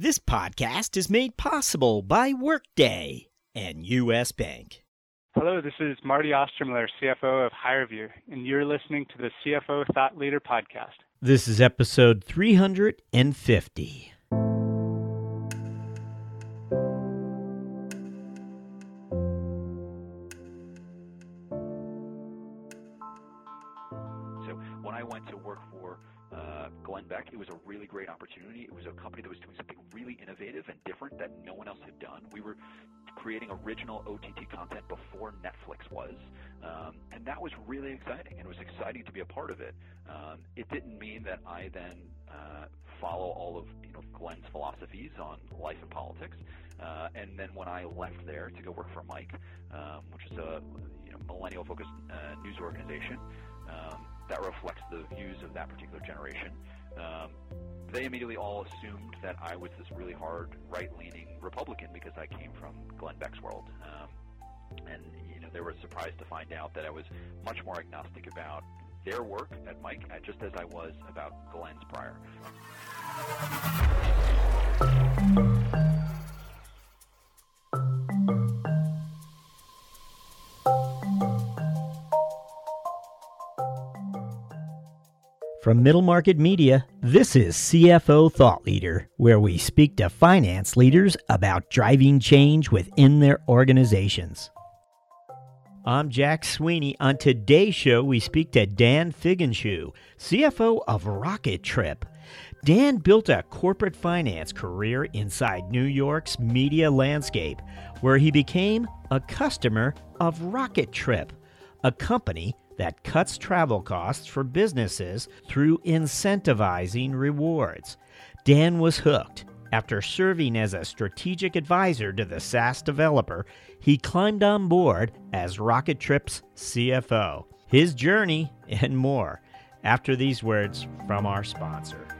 This podcast is made possible by Workday and U.S. Bank. Hello, this is Marty Ostermiller, CFO of HireVue, and you're listening to the CFO Thought Leader Podcast. This is episode 350. Original OTT content before Netflix was, um, and that was really exciting. And it was exciting to be a part of it. Um, it didn't mean that I then uh, follow all of you know Glenn's philosophies on life and politics. Uh, and then when I left there to go work for Mic, um, which is a you know, millennial-focused uh, news organization. Um, that reflects the views of that particular generation. Um, they immediately all assumed that I was this really hard right-leaning Republican because I came from Glenn Beck's world, um, and you know they were surprised to find out that I was much more agnostic about their work at Mic, uh, just as I was about Glenn's prior. From Middle Market Media, this is CFO Thought Leader, where we speak to finance leaders about driving change within their organizations. I'm Jack Sweeney. On today's show, we speak to Dan Figenshu, CFO of Rocketrip. Dan built a corporate finance career inside New York's media landscape, where he became a customer of Rocketrip, a company that cuts travel costs for businesses through incentivizing rewards. Dan was hooked. After serving as a strategic advisor to the SaaS developer, he climbed on board as Rocketrip's CFO. His journey and more after these words from our sponsor.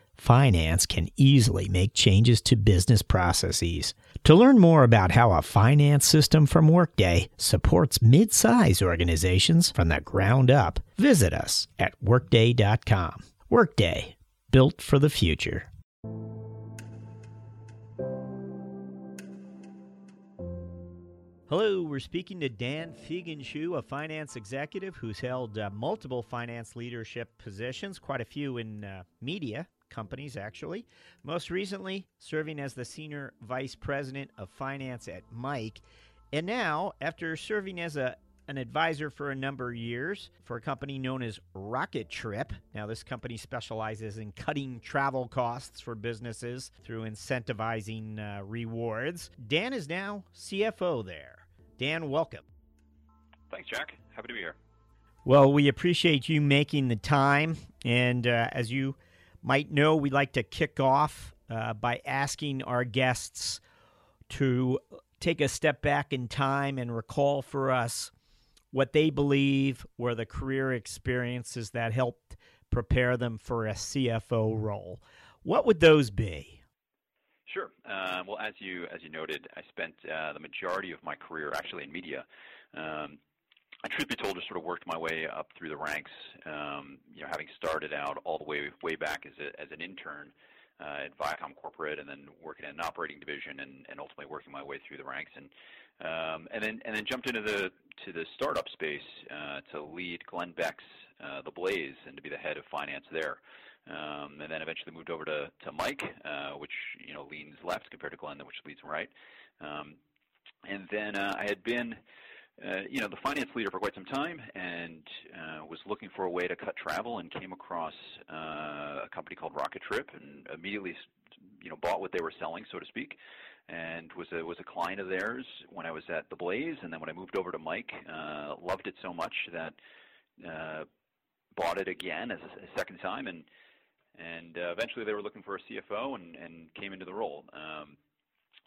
finance can easily make changes to business processes. To learn more about how a finance system from Workday supports mid-size organizations from the ground up, visit us at workday.com. Workday, built for the future. Hello, we're speaking to Dan Figenshu, a finance executive who's held uh, multiple finance leadership positions, quite a few in uh, media companies, actually. Most recently, serving as the Senior Vice President of Finance at Mic. And now, after serving as a an advisor for a number of years for a company known as Rocketrip. Now, this company specializes in cutting travel costs for businesses through incentivizing uh, rewards. Dan is now CFO there. Dan, welcome. Thanks, Jack. Happy to be here. Well, we appreciate you making the time. And uh, as you might know, we like to kick off uh, by asking our guests to take a step back in time and recall for us what they believe were the career experiences that helped prepare them for a CFO role. What would those be? Sure. Uh, well, as you as you noted, I spent uh, the majority of my career actually in media. Um, truth be told, just sort of worked my way up through the ranks. Um, you know, having started out all the way way back as a, as an intern uh, at Viacom Corporate, and then working in an operating division, and, and ultimately working my way through the ranks, and um, and then and then jumped into the to the startup space uh, to lead Glenn Beck's uh, The Blaze and to be the head of finance there. Um, and then eventually moved over to to Mic, uh, which you know leans left compared to Glenn, which leads right. Um, and then uh, I had been uh, you know, the finance leader for quite some time and uh, was looking for a way to cut travel and came across uh, a company called Rocketrip and immediately, you know, bought what they were selling, so to speak, and was a was a client of theirs when I was at the Blaze, and then when I moved over to Mic, uh, loved it so much that uh, bought it again as a, a second time, and and uh, eventually they were looking for a CFO and, and came into the role. Um,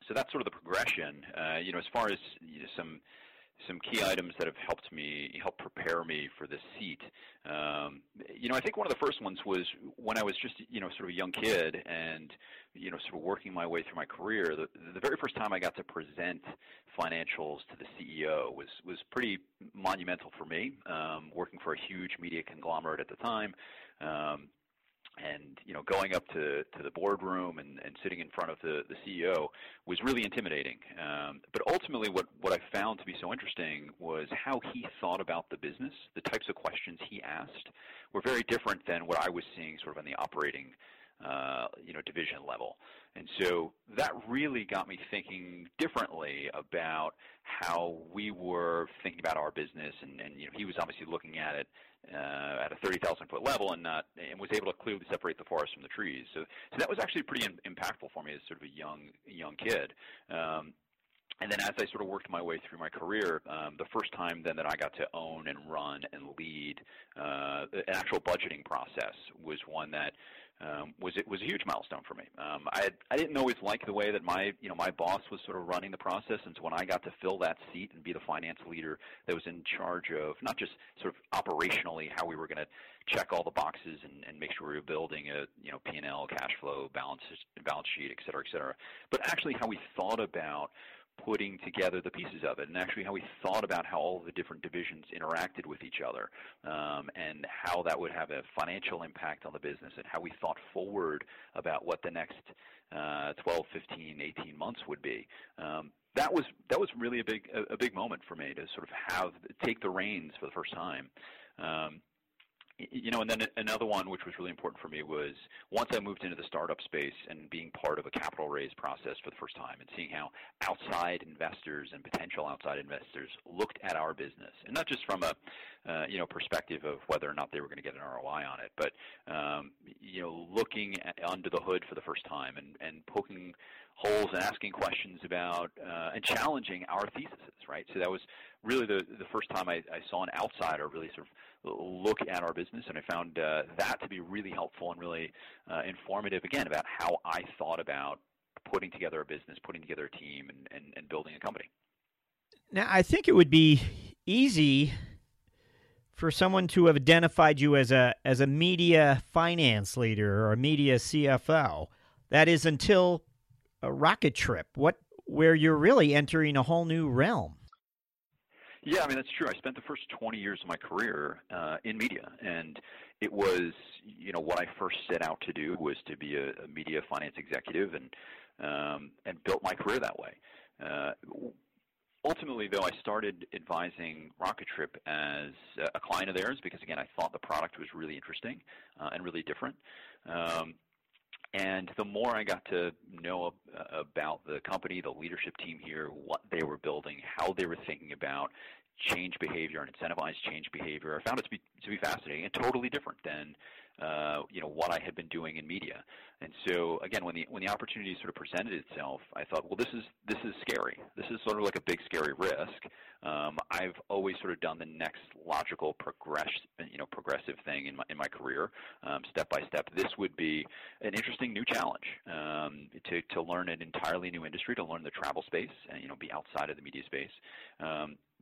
so that's sort of the progression. Uh, you know, as far as you know, some some key items that have helped me help prepare me for this seat. Um, you know, I think one of the first ones was when I was just you know sort of a young kid and you know sort of working my way through my career. The, the very first time I got to present financials to the CEO was was pretty monumental for me. Um, working for a huge media conglomerate at the time. Um, and you know going up to to the boardroom and, and sitting in front of the the CEO was really intimidating. Um, but ultimately, what what I found to be so interesting was how he thought about the business. The types of questions he asked were very different than what I was seeing sort of on the operating uh, you know division level. And so that really got me thinking differently about how we were thinking about our business. And, and you know, he was obviously looking at it uh, at a 30,000 foot level and not and was able to clearly separate the forest from the trees. So, so that was actually pretty in, impactful for me as sort of a young young kid. Um, and then as I sort of worked my way through my career, um, the first time then that I got to own and run and lead uh, an actual budgeting process was one that um, was it was a huge milestone for me. Um, I I didn't always like the way that my you know my boss was sort of running the process, and so when I got to fill that seat and be the finance leader that was in charge of not just sort of operationally how we were going to check all the boxes and, and make sure we were building a you know P and L, cash flow, balance balance sheet, et cetera, et cetera, but actually how we thought about putting together the pieces of it and actually how we thought about how all the different divisions interacted with each other um, and how that would have a financial impact on the business and how we thought forward about what the next uh, 12, 15, 18 months would be. Um, that was that was really a big a, a, big moment for me to sort of have take the reins for the first time. Um, you know, and then another one which was really important for me was once I moved into the startup space and being part of a capital raise process for the first time and seeing how outside investors and potential outside investors looked at our business, and not just from a uh, you know perspective of whether or not they were going to get an ROI on it, but um, you know looking at, under the hood for the first time and and poking holes and asking questions about uh, and challenging our theses, right? So that was really the the first time I, I saw an outsider really sort of look at our business, and I found uh, that to be really helpful and really uh, informative again about how I thought about putting together a business, putting together a team, and, and, and building a company. Now, I think it would be easy for someone to have identified you as a as a media finance leader or a media CFO. That is until a Rocketrip. What where you're really entering a whole new realm. Yeah, I mean that's true. I spent the first 20 years of my career uh, in media, and it was you know what I first set out to do was to be a, a media finance executive, and um, and built my career that way. Uh, ultimately, though, I started advising Rocketrip as a client of theirs because again I thought the product was really interesting uh, and really different. Um, and the more I got to know uh, about the company, the leadership team here, what they were building, how they were thinking about change behavior and incentivize change behavior, I found it to be to be fascinating and totally different than uh, you know what I had been doing in media. And so again, when the when the opportunity sort of presented itself, I thought, well, this is this is scary. This is sort of like a big scary risk. Um, I've always sort of done the next logical progress, you know, progressive thing in my in my career, um, step by step. This would be an interesting new challenge um, to to learn an entirely new industry, to learn the travel space, and you know, be outside of the media space.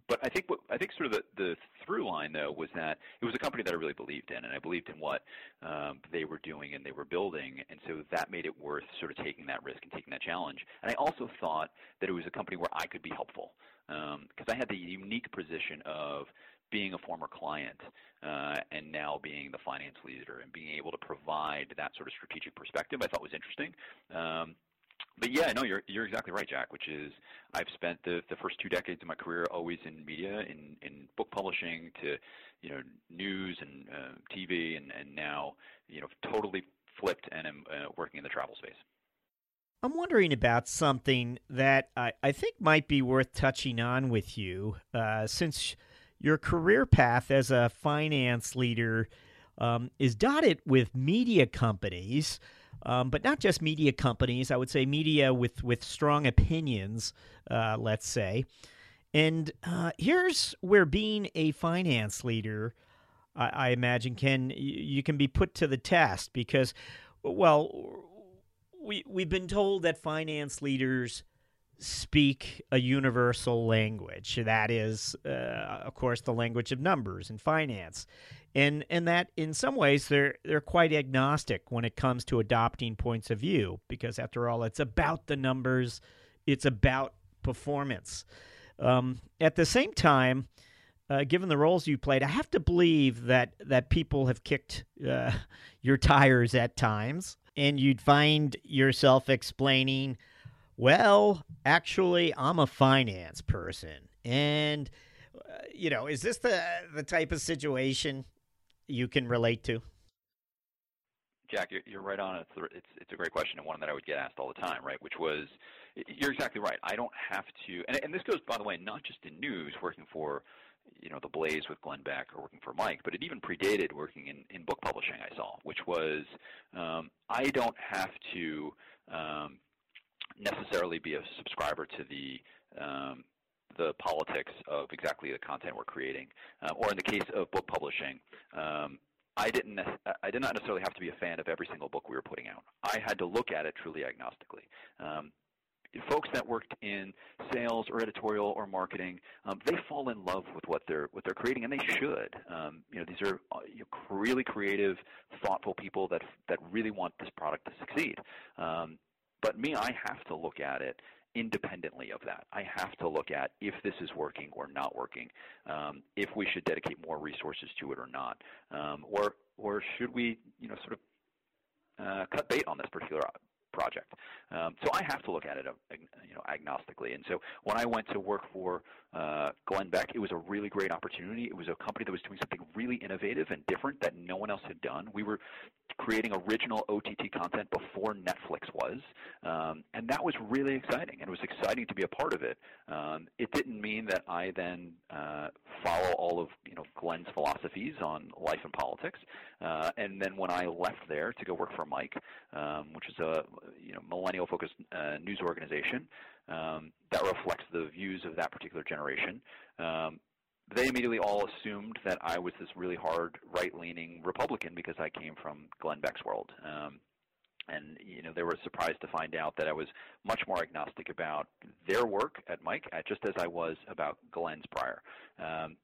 But I think what I think sort of the, the through line though was that it was a company that I really believed in, and I believed in what um, they were doing and they were building, and so that made it worth sort of taking that risk and taking that challenge. And I also thought that it was a company where I could be helpful because um, I had the unique position of being a former client uh, and now being the finance leader and being able to provide that sort of strategic perspective I thought was interesting. Um, but yeah, no, you're you're exactly right, Jack. Which is, I've spent the the first two decades of my career always in media, in in book publishing, to you know news and uh, TV, and and now you know totally flipped and am uh, working in the travel space. I'm wondering about something that I, I think might be worth touching on with you, uh, since your career path as a finance leader um, is dotted with media companies um, but not just media companies. I would say media with with strong opinions, uh, let's say. And uh, here's where being a finance leader I, I imagine can you can be put to the test because, well, we we've been told that finance leaders speak a universal language. That is, uh, of course, the language of numbers and finance, and and that in some ways they're they're quite agnostic when it comes to adopting points of view because after all, it's about the numbers, it's about performance. Um, at the same time. Uh, given the roles you played, I have to believe that that people have kicked uh, your tires at times, and you'd find yourself explaining well, actually, I'm a finance person. And, uh, you know, is this the, the type of situation you can relate to? Jack, you're, you're right on. It's, it's, it's a great question and one that I would get asked all the time, right? Which was, you're exactly right. I don't have to, and, and this goes, by the way, not just in news, working for, you know, the Blaze with Glenn Beck or working for Mic, but it even predated working in, in book publishing. I saw, which was, um, I don't have to um, necessarily be a subscriber to the um, the politics of exactly the content we're creating. Uh, or in the case of book publishing, um, I didn't I did not necessarily have to be a fan of every single book we were putting out. I had to look at it truly agnostically. Um, folks that worked in sales or editorial or marketing, um, they fall in love with what they're what they're creating, and they should. Um, you know, these are uh, you know, really creative, thoughtful people that that really want this product to succeed. Um, but me, I have to look at it independently of that. I have to look at if this is working or not working, um, if we should dedicate more resources to it or not, um, or or should we, you know, sort of uh, cut bait on this particular project. Um, so I have to look at it, uh, you know, agnostically. And so when I went to work for uh, Glenn Beck, it was a really great opportunity. It was a company that was doing something really innovative and different that no one else had done. We were creating original OTT content before Netflix was, um, and that was really exciting. And it was exciting to be a part of it. Um, it didn't mean that I then uh, follow all of you know Glenn's philosophies on life and politics. Uh, and then when I left there to go work for Mic, um, which is a you know millennial-focused uh, news organization um, that reflects the views of that particular generation. Um, they immediately all assumed that I was this really hard right-leaning Republican because I came from Glenn Beck's world. Um, and you know they were surprised to find out that I was much more agnostic about their work at Mic, just as I was about Glenn's prior. Um,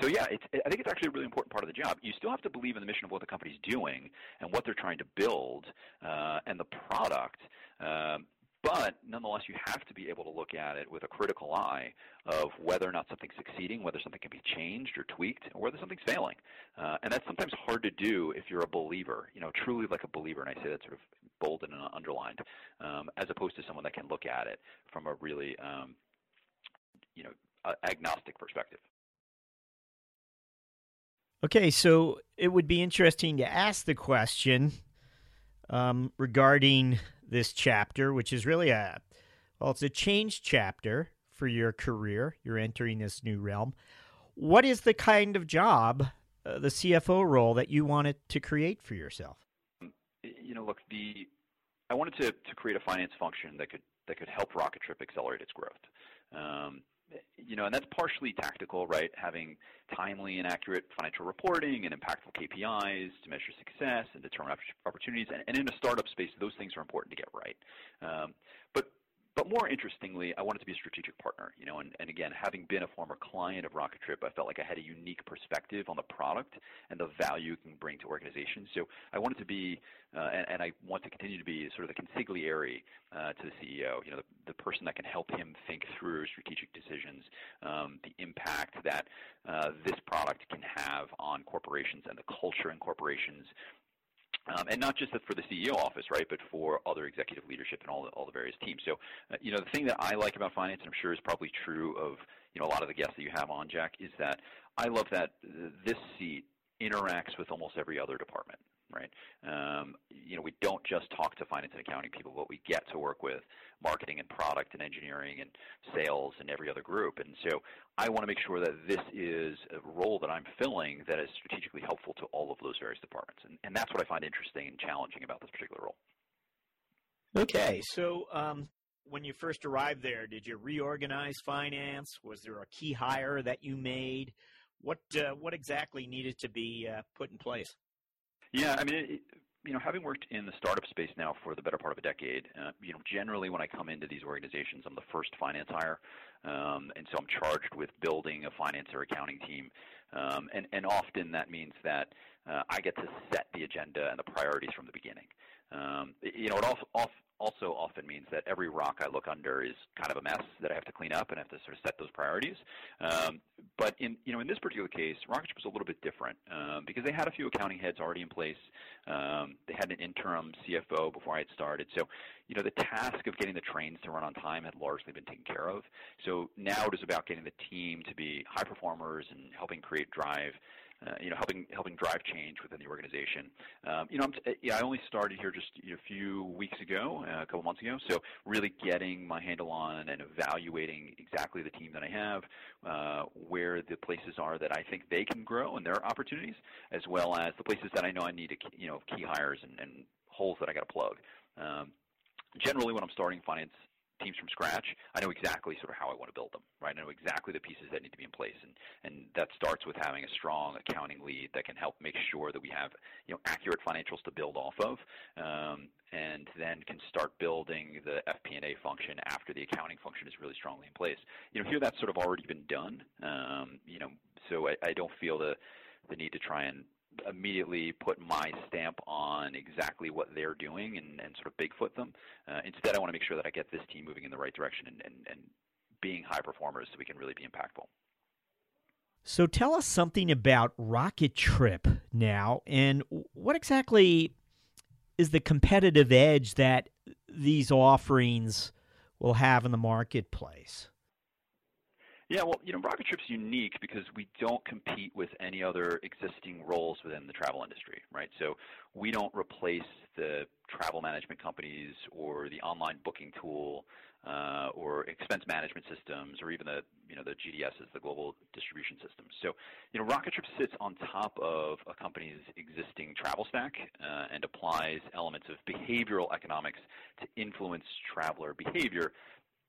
so yeah, it's, I think it's actually a really important part of the job. You still have to believe in the mission of what the company's doing and what they're trying to build uh, and the product. Um, but nonetheless, you have to be able to look at it with a critical eye of whether or not something's succeeding, whether something can be changed or tweaked, or whether something's failing. Uh, and that's sometimes hard to do if you're a believer, you know, truly like a believer. And I say that sort of bold and underlined, um, as opposed to someone that can look at it from a really, um, you know, agnostic perspective. Okay, so it would be interesting to ask the question um, regarding this chapter, which is really a well, it's a change chapter for your career. You're entering this new realm. What is the kind of job, uh, the CFO role, that you wanted to create for yourself? You know, look, the I wanted to to create a finance function that could that could help Rocketrip accelerate its growth. Um, you know, and that's partially tactical, right? Having timely and accurate financial reporting and impactful KPIs to measure success and determine opportunities. And, and in a startup space, those things are important to get right. Um, but but more interestingly, I wanted to be a strategic partner, you know, and, and again, having been a former client of Rocketrip, I felt like I had a unique perspective on the product and the value it can bring to organizations. So I wanted to be, uh, and, and, I want to continue to be sort of the consigliere uh, to the CEO, you know, the, the, person that can help him think through strategic decisions, um, the impact that uh, this product can have on corporations and the culture in corporations, um, and not just for the CEO office, right, but for other executive leadership and all the, all the various teams. So, uh, you know, the thing that I like about finance, and I'm sure is probably true of you know a lot of the guests that you have on, Jack, is that I love that this seat interacts with almost every other department right? Um, you know, we don't just talk to finance and accounting people, but we get to work with marketing and product and engineering and sales and every other group. And so I want to make sure that this is a role that I'm filling that is strategically helpful to all of those various departments. And, and that's what I find interesting and challenging about this particular role. Okay, so um, when you first arrived there, did you reorganize finance? Was there a key hire that you made? What uh, what exactly needed to be uh, put in place? Yeah, I mean, it, you know, having worked in the startup space now for the better part of a decade, uh, you know, generally when I come into these organizations, I'm the first finance hire, um, and so I'm charged with building a finance or accounting team, um, and and often that means that uh, I get to set the agenda and the priorities from the beginning. Um, you know, it also, also often means that every rock I look under is kind of a mess that I have to clean up and I have to sort of set those priorities. Um, but in you know in this particular case, Rocketrip was a little bit different um, because they had a few accounting heads already in place. Um, they had an interim CFO before I had started, so you know the task of getting the trains to run on time had largely been taken care of. So now it is about getting the team to be high performers and helping create drive uh, you know, helping helping drive change within the organization. Um, you know, I'm uh, yeah, I only started here just you know, a few weeks ago, uh, a couple months ago. So really getting my handle on and evaluating exactly the team that I have, uh, where the places are that I think they can grow and their opportunities, as well as the places that I know I need to, you know, key hires and, and holes that I got to plug. Um, generally, when I'm starting finance teams from scratch, I know exactly sort of how I want to build them, right? I know exactly the pieces that need to be in place, and and that starts with having a strong accounting lead that can help make sure that we have you know accurate financials to build off of, um, and then can start building the FP&A function after the accounting function is really strongly in place. You know, here that's sort of already been done. Um, you know, so I, I don't feel the the need to try and immediately put my stamp on exactly what they're doing and, and sort of Bigfoot them. Uh, instead, I want to make sure that I get this team moving in the right direction and, and, and being high performers so we can really be impactful. So tell us something about Rocketrip now, and what exactly is the competitive edge that these offerings will have in the marketplace? Yeah, well, you know, Rocketrip's unique because we don't compete with any other existing roles within the travel industry, right? So we don't replace the travel management companies or the online booking tool uh, or expense management systems or even the you know the GDSs, the global distribution systems. So you know, Rocketrip sits on top of a company's existing travel stack uh, and applies elements of behavioral economics to influence traveler behavior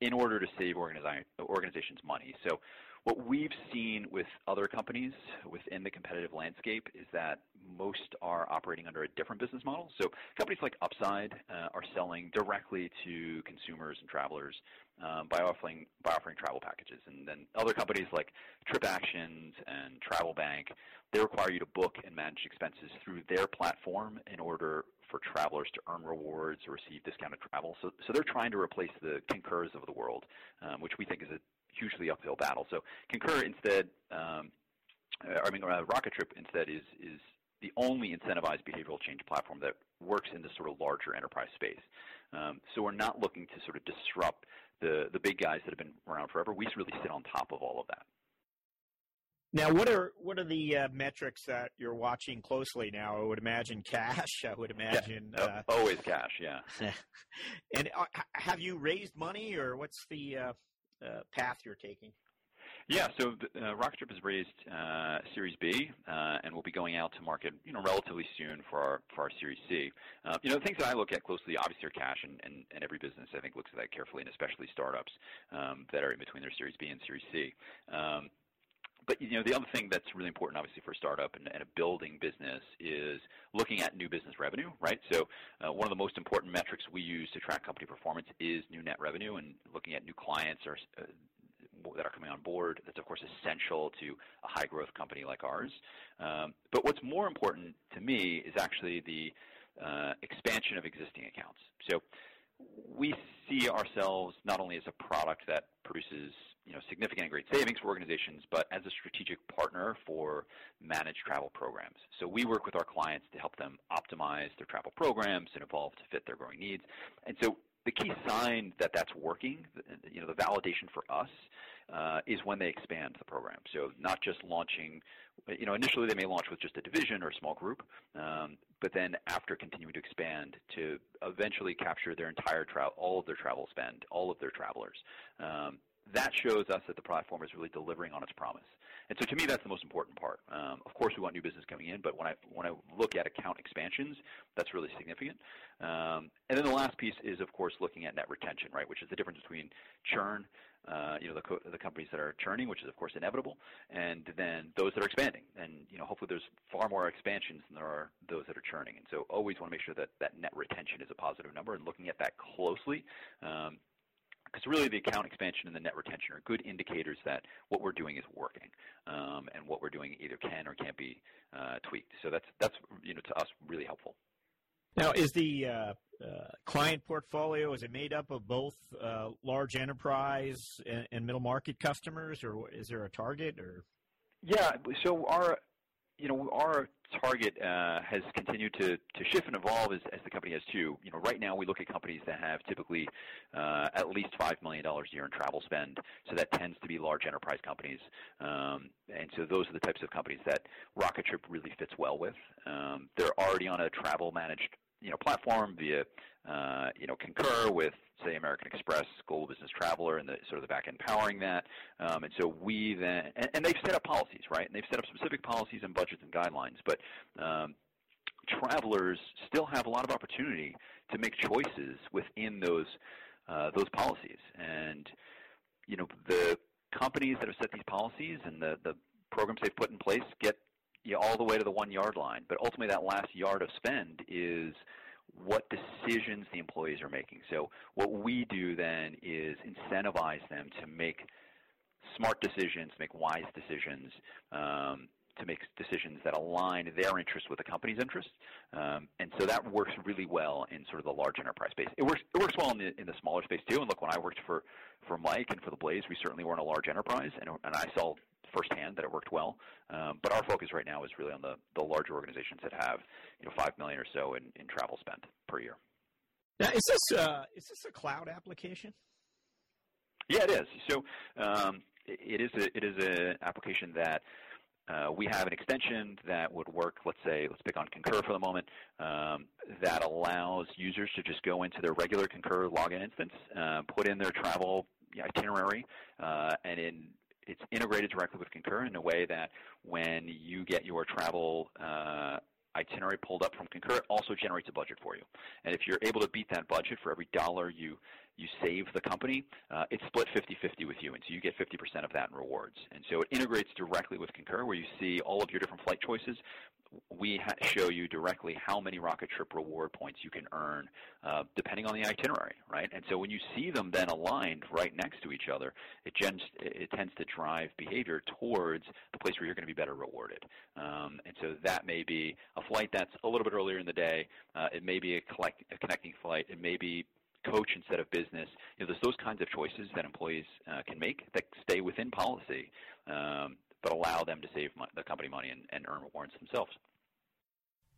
in order to save organizations money. So what we've seen with other companies within the competitive landscape is that most are operating under a different business model. So companies like Upside uh, are selling directly to consumers and travelers um, by offering by offering travel packages, and then other companies like TripActions and TravelBank they require you to book and manage expenses through their platform in order for travelers to earn rewards or receive discounted travel. So, so they're trying to replace the Concurs of the world, um, which we think is a hugely uphill battle. So Concur instead, um, I mean, uh, Rocketrip instead is is the only incentivized behavioral change platform that works in this sort of larger enterprise space. Um, so we're not looking to sort of disrupt the the big guys that have been around forever. We just really sit on top of all of that. Now, what are what are the uh, metrics that you're watching closely now? I would imagine cash. I would imagine yeah, uh, always cash. Yeah. and uh, have you raised money, or what's the uh, path you're taking? Yeah, so uh, Rocketrip has raised uh, Series B, uh, and we'll be going out to market, you know, relatively soon for our for our Series C. Uh, you know, the things that I look at closely, obviously, are cash, and, and, and every business I think looks at that carefully, and especially startups um, that are in between their Series B and Series C. Um, but you know the other thing that's really important obviously for a startup and, and a building business is looking at new business revenue right so uh, one of the most important metrics we use to track company performance is new net revenue and looking at new clients or uh, that are coming on board. That's of course essential to a high growth company like ours. Um, but what's more important to me is actually the uh, expansion of existing accounts. So we see ourselves not only as a product that produces you know significant and great savings for organizations, but as a strategic partner for managed travel programs. So we work with our clients to help them optimize their travel programs and evolve to fit their growing needs. And so the key sign that that's working, you know, the validation for us uh, is when they expand the program. So not just launching, you know, initially they may launch with just a division or a small group, um, but then after continuing to expand to eventually capture their entire travel, all of their travel spend, all of their travelers. Um, that shows us that the platform is really delivering on its promise. And so to me, that's the most important part. Um, of course, we want new business coming in, but when I when I look at account expansions, that's really significant. Um, and then the last piece is, of course, looking at net retention, right, which is the difference between churn, uh, you know, the, co- the companies that are churning, which is of course inevitable, and then those that are expanding. And you know, hopefully, there's far more expansions than there are those that are churning. And so, always want to make sure that that net retention is a positive number, and looking at that closely. Um, because really the account expansion and the net retention are good indicators that what we're doing is working, um, and what we're doing either can or can't be uh, tweaked. So that's that's you know to us really helpful. Now, is the uh, uh, client portfolio is it made up of both uh, large enterprise and, and, middle market customers, or is there a target? Or yeah, so our you know, our target uh, has continued to, to shift and evolve as, as the company has too. You know, right now we look at companies that have typically uh, at least $5 million a year in travel spend. So that tends to be large enterprise companies. Um, and so those are the types of companies that Rocketrip really fits well with. Um, they're already on a travel managed you know, platform via, uh, you know, Concur with, say, American Express, Global Business Traveler, and the sort of the back end powering that. Um, and so we then, and, and, they've set up policies, right? And they've set up specific policies and budgets and guidelines. But um, travelers still have a lot of opportunity to make choices within those uh, those policies. And you know, the companies that have set these policies and the the programs they've put in place get you all the way to the one yard line. But ultimately, that last yard of spend is what decisions the employees are making. So what we do then is incentivize them to make smart decisions, make wise decisions, um, to make decisions that align their interests with the company's interests. Um, and so that works really well in sort of the large enterprise space. It works, it works well in the, in the smaller space too. And look, when I worked for, for Mic and for the Blaze, we certainly weren't a large enterprise, and, and I saw firsthand that it worked well. Um, but our focus right now is really on the, the larger organizations that have you know five million or so in, in travel spent per year. Now, is this uh, is this a cloud application? Yeah, it is. So um, it is a, it is an application that uh, we have an extension that would work, let's say, let's pick on Concur for the moment, um, that allows users to just go into their regular Concur login instance, uh, put in their travel itinerary, uh, and in it's integrated directly with Concur in a way that when you get your travel uh, itinerary pulled up from Concur, it also generates a budget for you. And if you're able to beat that budget for every dollar you you save the company, uh, it's split 50-50 with you, and so you get 50% of that in rewards. And so it integrates directly with Concur, where you see all of your different flight choices we ha- show you directly how many Rocketrip reward points you can earn uh, depending on the itinerary, right? And so when you see them then aligned right next to each other, it, it tends to drive behavior towards the place where you're going to be better rewarded. Um, and so that may be a flight that's a little bit earlier in the day. Uh, it may be a, collect- a connecting flight. It may be coach instead of business. You know, there's those kinds of choices that employees uh, can make that stay within policy um, but allow them to save the company money and, and earn rewards themselves.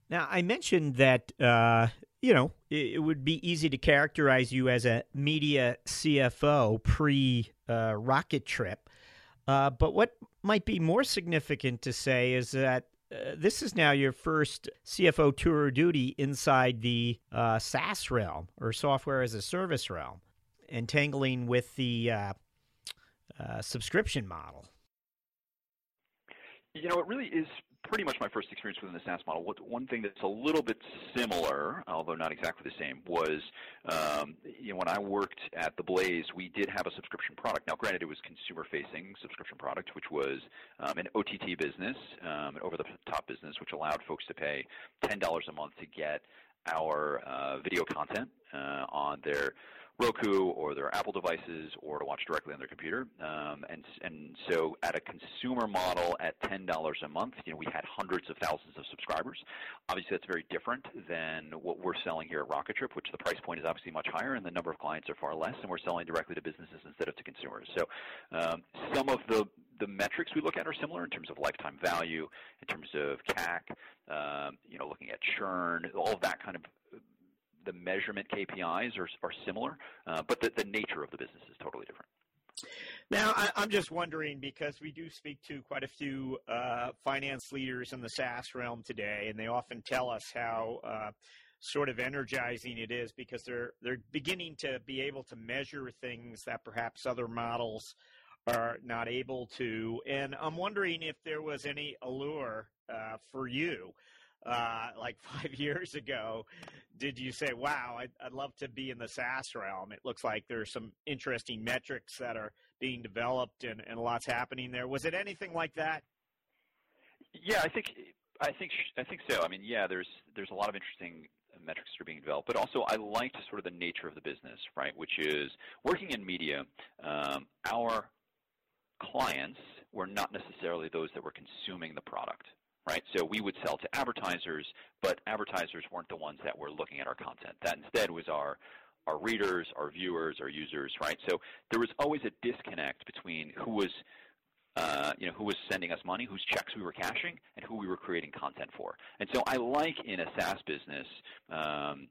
Now, I mentioned that uh, you know it, it, would be easy to characterize you as a media CFO pre uh, Rocketrip, uh, but what might be more significant to say is that uh, this is now your first CFO tour of duty inside the uh, SaaS realm or software as a service realm, entangling with the uh, subscription model. You know, it really is pretty much my first experience within the SaaS model. What, one thing that's a little bit similar, although not exactly the same, was um, you know when I worked at the Blaze, we did have a subscription product. Now, granted, it was consumer-facing subscription product, which was um, an OTT business, um, an over-the-top business, which allowed folks to pay ten dollars a month to get our uh, video content uh, on their Roku or their Apple devices or to watch directly on their computer. Um, and, and so at a consumer model at $10 a month, you know, we had hundreds of thousands of subscribers. Obviously, that's very different than what we're selling here at Rocketrip, which the price point is obviously much higher and the number of clients are far less, and we're selling directly to businesses instead of to consumers. So um, some of the the metrics we look at are similar in terms of lifetime value, in terms of CAC, um, you know, looking at churn, all of that kind of the measurement KPIs are, are similar, uh, but the, the nature of the business is totally different. Now, I, am just wondering because we do speak to quite a few uh, finance leaders in the SaaS realm today, and they often tell us how uh, sort of energizing it is because they're they're beginning to be able to measure things that perhaps other models are not able to. And I'm wondering if there was any allure uh, for you. Uh, like five years ago, did you say, "Wow, I'd, I'd, love to be in the SaaS realm"? It looks like there's some interesting metrics that are being developed and, and lots happening there. Was it anything like that? Yeah, I think I think I think so. I mean, yeah, there's there's a lot of interesting metrics that are being developed, but also I liked sort of the nature of the business, right? Which is working in media. Um, our clients were not necessarily those that were consuming the product, right? So we would sell to advertisers, but advertisers weren't the ones that were looking at our content. That instead was our our readers, our viewers, our users, right? So there was always a disconnect between who was uh, you know, who was sending us money, whose checks we were cashing, and who we were creating content for. And so I like in a SaaS business um,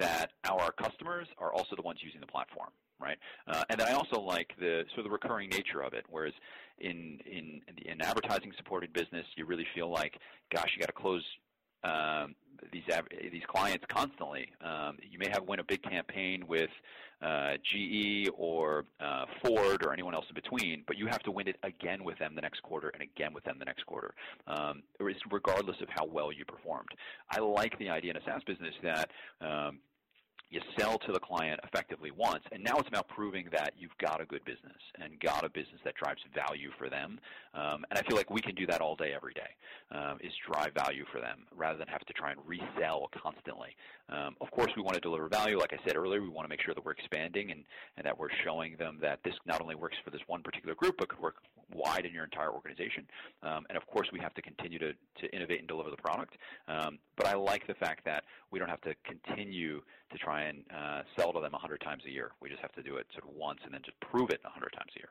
that our customers are also the ones using the platform, right? Uh, and I also like the sort of the recurring nature of it. Whereas in in in, advertising supported business, you really feel like, gosh, you got to close um, these these clients constantly. Um, you may have win a big campaign with uh, GE or uh, Ford or anyone else in between, but you have to win it again with them the next quarter and again with them the next quarter, um, regardless of how well you performed. I like the idea in a SaaS business that um, you sell to the client effectively once, and now it's about proving that you've got a good business and got a business that drives value for them. Um, and I feel like we can do that all day, every day, um, is drive value for them rather than have to try and resell constantly. Um, of course, we want to deliver value. Like I said earlier, we want to make sure that we're expanding and, and that we're showing them that this not only works for this one particular group, but could work wide in your entire organization. Um, and of course, we have to continue to, to innovate and deliver the product. Um, but I like the fact that we don't have to continue to try and uh, sell to them 100 times a year. We just have to do it sort of once and then just prove it 100 times a year.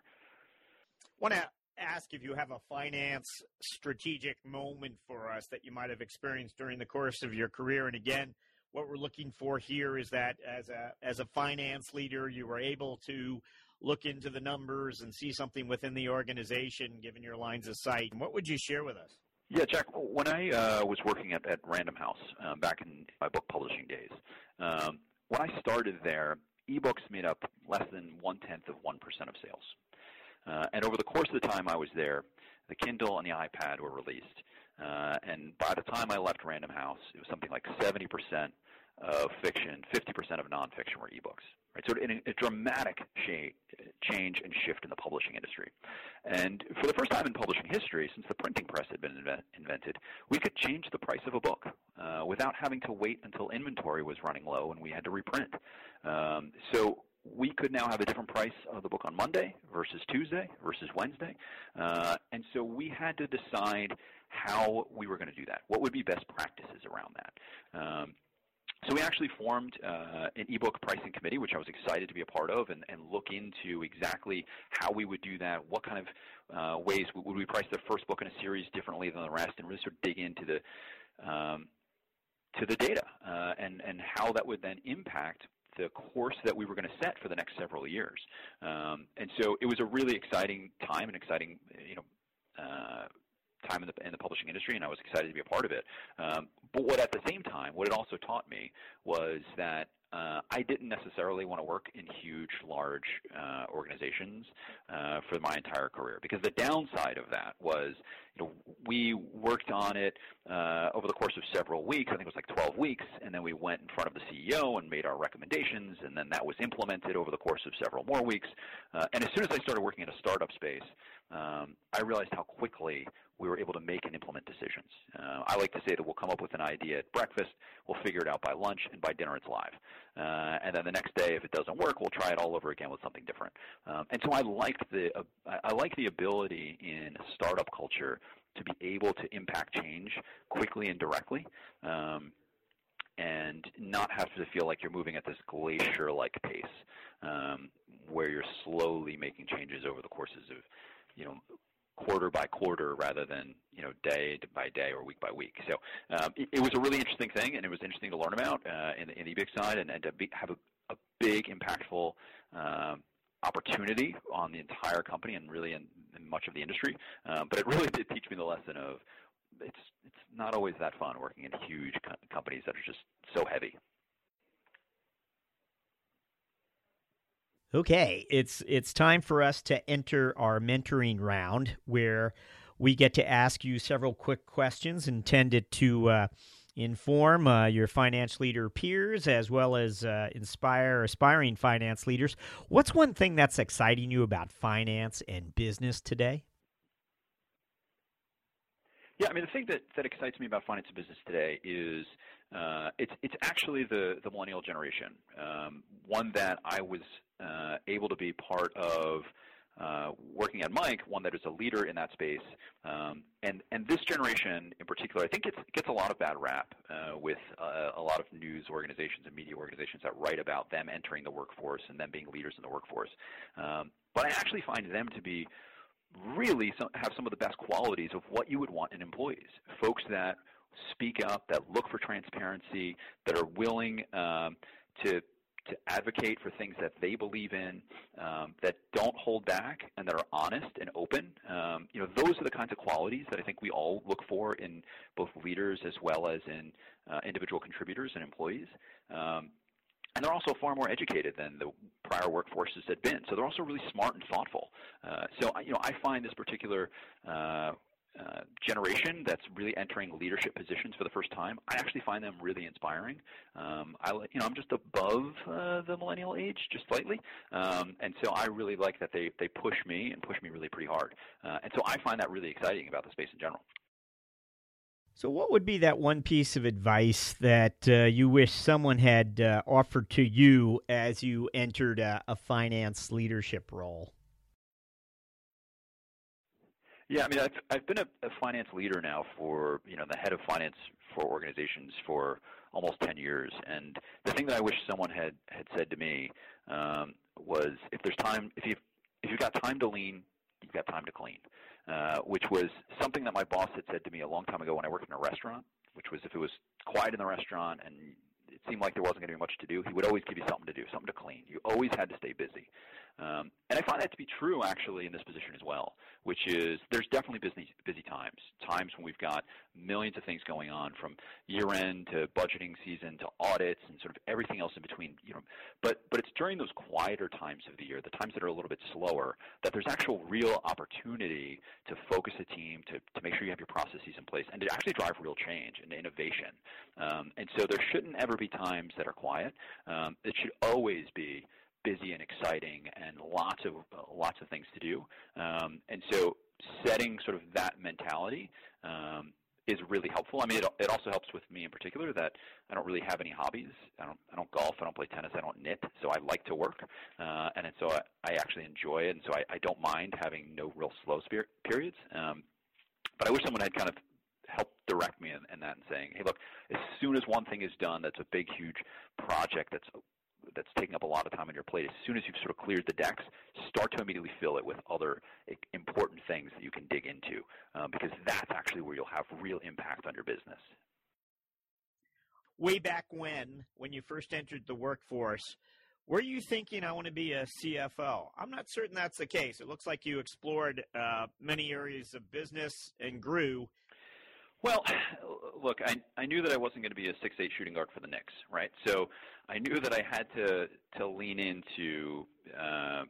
Want to ask if you have a finance strategic moment for us that you might have experienced during the course of your career. And again, what we're looking for here is that as a as a finance leader, you were able to look into the numbers and see something within the organization, given your lines of sight. What would you share with us? Yeah, Jack. When I uh, was working at, at Random House uh, back in my book publishing days, um, when I started there, ebooks made up less than one tenth of one percent of sales. Uh, and over the course of the time I was there, the Kindle and the iPad were released. Uh, and by the time I left Random House, it was something like 70% of fiction, 50% of nonfiction were ebooks. Right? So a, a dramatic change and shift in the publishing industry. And for the first time in publishing history, since the printing press had been inve- invented, we could change the price of a book uh, without having to wait until inventory was running low and we had to reprint. Um, so we could now have a different price of the book on Monday versus Tuesday versus Wednesday. Uh, and so we had to decide how we were going to do that. What would be best practices around that? Um, so we actually formed uh, an ebook pricing committee, which I was excited to be a part of, and, and look into exactly how we would do that. What kind of uh, ways would we price the first book in a series differently than the rest, and really sort of dig into the um, to the data uh, and and how that would then impact the course that we were going to set for the next several years. Um, and so it was a really exciting time and exciting, you know, uh, time in the, in the publishing industry, and I was excited to be a part of it. Um, but what at the same time, what it also taught me was that uh, I didn't necessarily want to work in huge, large uh, organizations uh, for my entire career because the downside of that was, you know, we worked on it uh, over the course of several weeks. I think it was like 12 weeks, and then we went in front of the CEO and made our recommendations, and then that was implemented over the course of several more weeks. Uh, and as soon as I started working in a startup space, um, I realized how quickly we were able to make and implement decisions. Uh, I like to say that we'll come up with an idea at breakfast, we'll figure it out by lunch, and by dinner it's live. Uh, and then the next day, if it doesn't work, we'll try it all over again with something different. Um, and so I liked the uh, I like the ability in startup culture to be able to impact change quickly and directly. Um, and not have to feel like you're moving at this glacier-like pace, um, where you're slowly making changes over the courses of, you know, quarter by quarter rather than you know day by day or week by week. So um, it, it, was a really interesting thing, and it was interesting to learn about uh, in, the, in the big side, and, and to be, have a, a, big impactful um, opportunity on the entire company and really in, in much of the industry. Um, but it really did teach me the lesson of it's it's not always that fun working in huge co- companies that are just so heavy. Okay, it's it's time for us to enter our mentoring round where we get to ask you several quick questions intended to uh, inform uh, your finance leader peers as well as uh, inspire aspiring finance leaders. What's one thing that's exciting you about finance and business today? Yeah, I mean the thing that, that excites me about finance and business today is uh, it's it's actually the the millennial generation, um, one that I was uh, able to be part of uh, working at Mic, one that is a leader in that space, um, and and this generation in particular, I think it gets a lot of bad rap uh, with uh, a lot of news organizations and media organizations that write about them entering the workforce and them being leaders in the workforce. Um, but I actually find them to be really some, have some of the best qualities of what you would want in employees. Folks that speak up, that look for transparency, that are willing um, to to advocate for things that they believe in, um, that don't hold back, and that are honest and open. Um, you know, those are the kinds of qualities that I think we all look for in both leaders as well as in uh, individual contributors and employees. Um, and they're also far more educated than the prior workforces had been. So they're also really smart and thoughtful. Uh, so you know, I find this particular uh, uh, generation that's really entering leadership positions for the first time, I actually find them really inspiring. Um, I, you know, I'm just above uh, the millennial age, just slightly, um, and so I really like that they they push me and push me really pretty hard, uh, and so I find that really exciting about the space in general. So, what would be that one piece of advice that uh, you wish someone had uh, offered to you as you entered a, a finance leadership role? Yeah, I mean, I've I've been a, a, finance leader now for you know the head of finance for organizations for almost ten years, and the thing that I wish someone had had said to me um, was, if there's time, if you if you've got time to lean, you've got time to clean, uh, which was something that my boss had said to me a long time ago when I worked in a restaurant, which was if it was quiet in the restaurant and it seemed like there wasn't going to be much to do, he would always give you something to do, something to clean. You always had to stay busy. Um, and I find that to be true actually in this position as well, which is there's definitely busy, busy times, times when we've got millions of things going on from year end to budgeting season to audits and sort of everything else in between. You know, but but it's during those quieter times of the year, the times that are a little bit slower, that there's actual real opportunity to focus a team, to to make sure you have your processes in place, and to actually drive real change and innovation. Um, and so there shouldn't ever be times that are quiet. Um, it should always be busy and exciting and lots of uh, lots of things to do. Um, and so setting sort of that mentality um, is really helpful. I mean, it, it also helps with me in particular that I don't really have any hobbies. I don't I don't golf. I don't play tennis. I don't knit. So I like to work, uh, and, and so I, I actually enjoy it. And so I, I don't mind having no real slow spirit periods. Um, but I wish someone had kind of helped direct me in, in that and saying, hey, look, as soon as one thing is done, that's a big, huge project that's that's taking up a lot of time on your plate, as soon as you've sort of cleared the decks, start to immediately fill it with other important things that you can dig into, um, because that's actually where you'll have real impact on your business. Way back when, when you first entered the workforce, were you thinking I want to be a CFO? I'm not certain that's the case. It looks like you explored uh, many areas of business and grew well, look, I I knew that I wasn't going to be a six eight shooting guard for the Knicks, right? So I knew that I had to to lean into uh,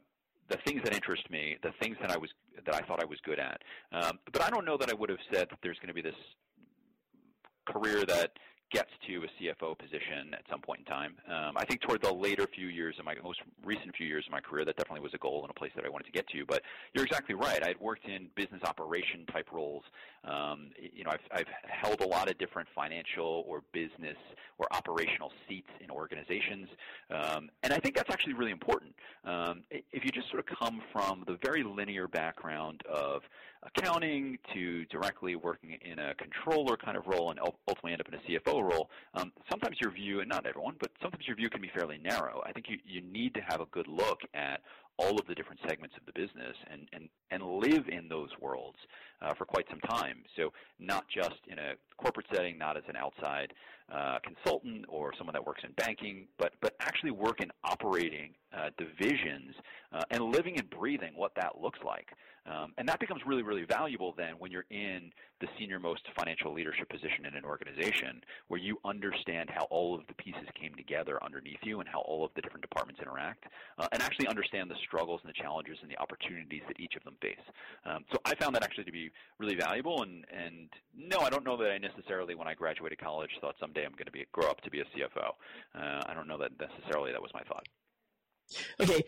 the things that interest me, the things that I was that I thought I was good at. Um, but I don't know that I would have said that there's going to be this career that gets to a CFO position at some point in time. Um, I think toward the later few years of my most recent few years of my career, that definitely was a goal and a place that I wanted to get to. But you're exactly right. I had worked in business operation type roles. Um, you know, I've, I've held a lot of different financial or business or operational seats in organizations, um, and I think that's actually really important. Um, if you just sort of come from the very linear background of accounting to directly working in a controller kind of role and ultimately end up in a CFO role, um, sometimes your view, and not everyone, but sometimes your view can be fairly narrow. I think you, you need to have a good look at all of the different segments of the business and, and, and live in those worlds uh, for quite some time. So not just in a corporate setting, not as an outside uh, consultant or someone that works in banking, but, but actually work in operating uh, divisions uh, and living and breathing what that looks like. Um, and that becomes really, really valuable then when you're in the senior most financial leadership position in an organization where you understand how all of the pieces came together underneath you and how all of the different departments interact uh, and actually understand the struggles and the challenges and the opportunities that each of them face. Um, so I found that actually to be really valuable and, and no, I don't know that I necessarily when I graduated college thought someday I'm going to be grow up to be a CFO. Uh, I don't know that necessarily that was my thought. Okay,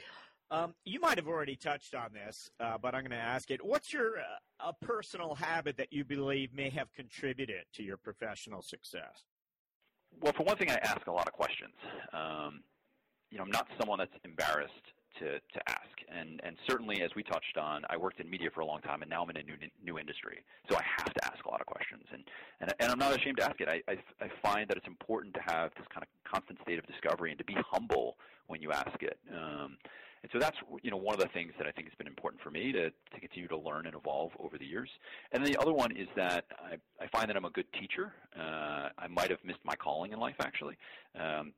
um, you might have already touched on this, uh, but I'm going to ask it. What's your uh, a personal habit that you believe may have contributed to your professional success? Well, for one thing, I ask a lot of questions. Um, you know, I'm not someone that's embarrassed to, to ask. And, and certainly, as we touched on, I worked in media for a long time, and now I'm in a new new industry. So I have to ask a lot of questions, and and, and I'm not ashamed to ask it. I, I, I find that it's important to have this kind of constant state of discovery and to be humble when you ask it. Um, and so that's you know one of the things that I think has been important for me to, to continue to learn and evolve over the years. And then the other one is that I, I find that I'm a good teacher. Uh, I might have missed my calling in life actually. Um,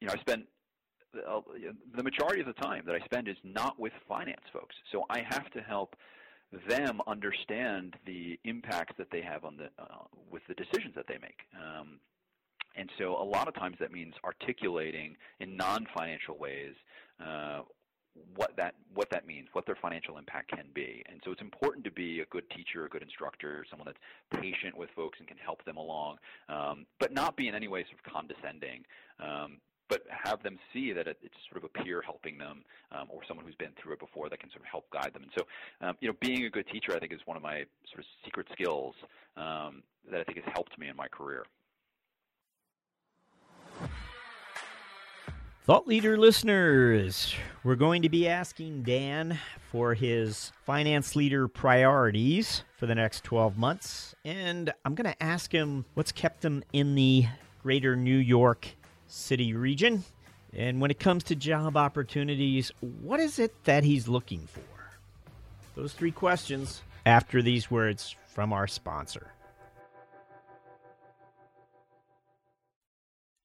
you know, I spent the majority of the time that I spend is not with finance folks. So I have to help them understand the impacts that they have on the uh, with the decisions that they make. Um, and so a lot of times that means articulating in non-financial ways uh, what that what that means, what their financial impact can be. And so it's important to be a good teacher, a good instructor, someone that's patient with folks and can help them along, um, but not be in any way sort of condescending. Um, but have them see that it's sort of a peer helping them um, or someone who's been through it before that can sort of help guide them. And so, um, you know, being a good teacher, I think, is one of my sort of secret skills um, that I think has helped me in my career. Thought leader listeners, we're going to be asking Dan for his finance leader priorities for the next 12 months. And I'm going to ask him what's kept him in the greater New York City region. And when it comes to job opportunities, what is it that he's looking for? Those three questions after these words from our sponsor.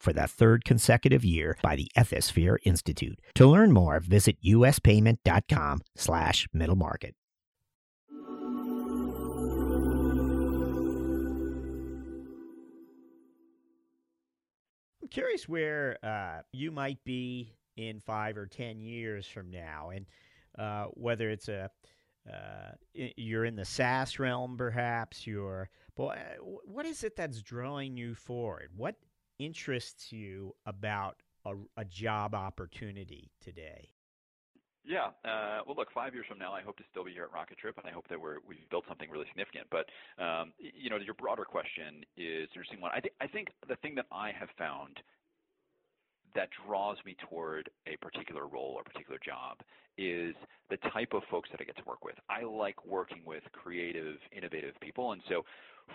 for the third consecutive year by the Ethisphere Institute. To learn more, visit uspayment.com slash middle market. I'm curious where uh, you might be in five or ten years from now, and uh, whether it's a uh, you're in the SaaS realm, perhaps you're. But uh, what is it that's drawing you forward? What interests you about a, a job opportunity today? Yeah. Uh, well, look, five years from now, I hope to still be here at Rocketrip, and I hope that we're, we've built something really significant. But um, you know, your broader question is an interesting one. I I think the thing that I have found that draws me toward a particular role or particular job is the type of folks that I get to work with. I like working with creative, innovative people, and so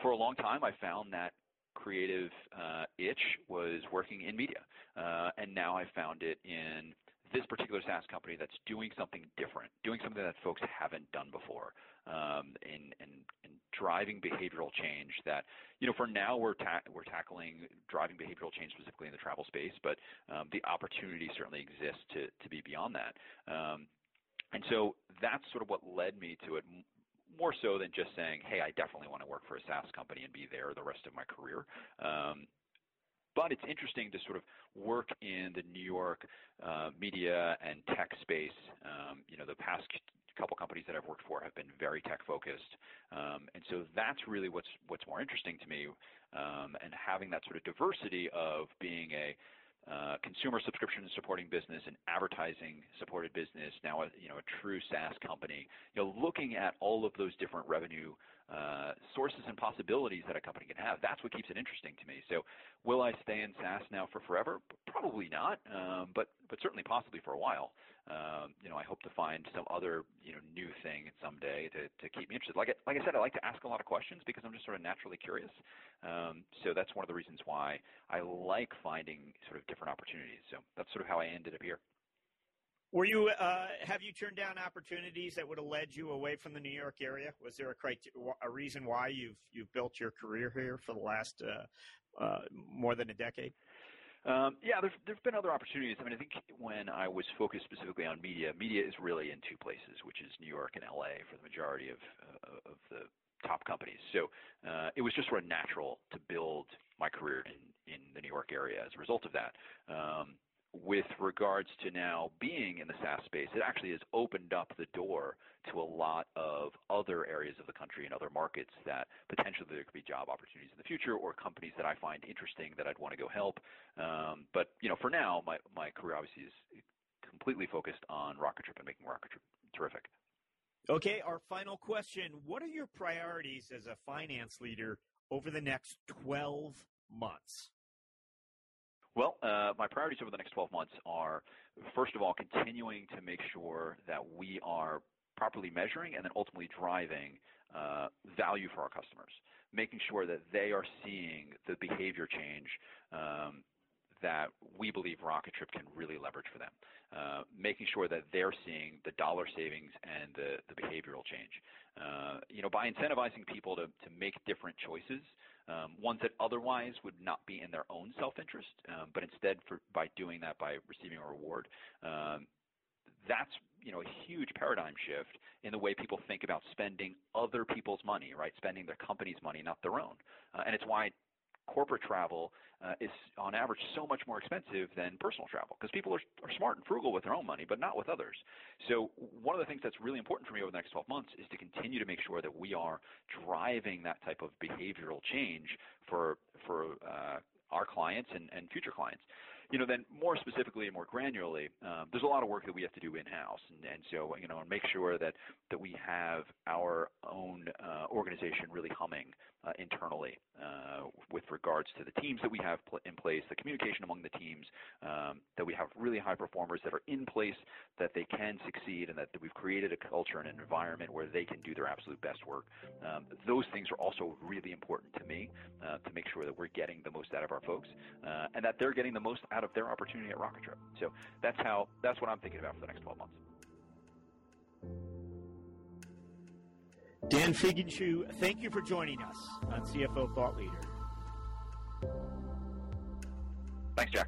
for a long time, I found that creative uh, itch was working in media, uh, and now I found it in this particular SaaS company that's doing something different, doing something that folks haven't done before, um, and, and, and driving behavioral change. That you know, for now we're ta- we're tackling driving behavioral change specifically in the travel space, but um, the opportunity certainly exists to to be beyond that. Um, and so that's sort of what led me to it more so than just saying, hey, I definitely want to work for a SaaS company and be there the rest of my career. Um, but it's interesting to sort of work in the New York uh, media and tech space. Um, you know, the past couple companies that I've worked for have been very tech focused, um, and so that's really what's what's more interesting to me. Um, and having that sort of diversity of being a uh, consumer subscription supporting business, an advertising supported business, now a, you know, a true SaaS company. You know, looking at all of those different revenue uh, sources and possibilities that a company can have. That's what keeps it interesting to me. So, will I stay in SaaS now for forever? Probably not, um, but but certainly possibly for a while. Um, you know, I hope to find some other you know new thing someday to to keep me interested. Like like I said, I like to ask a lot of questions because I'm just sort of naturally curious. Um, so that's one of the reasons why I like finding sort of different opportunities. So that's sort of how I ended up here. Were you uh, have you turned down opportunities that would have led you away from the New York area? Was there a criteria, a reason why you've you've built your career here for the last uh, uh, more than a decade? Um, yeah, there's there's been other opportunities. I mean, I think when I was focused specifically on media, media is really in two places, which is New York and LA for the majority of uh, of the top companies. So uh, it was just sort of natural to build my career in in the New York area as a result of that. Um, with regards to now being in the SaaS space, it actually has opened up the door to a lot of other areas of the country and other markets that potentially there could be job opportunities in the future or companies that I find interesting that I'd want to go help. Um, but you know, for now, my my career obviously is completely focused on Rocketrip and making Rocketrip terrific. Okay, our final question: What are your priorities as a finance leader over the next 12 months? Well, uh, my priorities over the next 12 months are, first of all, continuing to make sure that we are properly measuring and then ultimately driving uh, value for our customers, making sure that they are seeing the behavior change um, that we believe Rocketrip can really leverage for them, uh, making sure that they're seeing the dollar savings and the, the behavioral change. Uh, you know, by incentivizing people to, to make different choices, um, ones that otherwise would not be in their own self-interest, um, but instead for, by doing that by receiving a reward. Um, that's you know a huge paradigm shift in the way people think about spending other people's money, right? Spending their company's money, not their own, uh, and it's why corporate travel uh, is on average so much more expensive than personal travel because people are, are smart and frugal with their own money, but not with others. So one of the things that's really important for me over the next 12 months is to continue to make sure that we are driving that type of behavioral change for for uh, our clients and, and future clients you know, then more specifically and more granularly, um, there's a lot of work that we have to do in-house, and, and so you know, and make sure that that we have our own uh, organization really humming uh, internally uh, with regards to the teams that we have pl- in place, the communication among the teams, um, that we have really high performers that are in place, that they can succeed, and that, that we've created a culture and an environment where they can do their absolute best work. Um, those things are also really important to me uh, to make sure that we're getting the most out of our folks, uh, and that they're getting the most out of their opportunity at Rocketrip. So that's how that's what I'm thinking about for the next 12 months. Dan Figenshu, thank you for joining us on CFO Thought Leader. Thanks, Jack.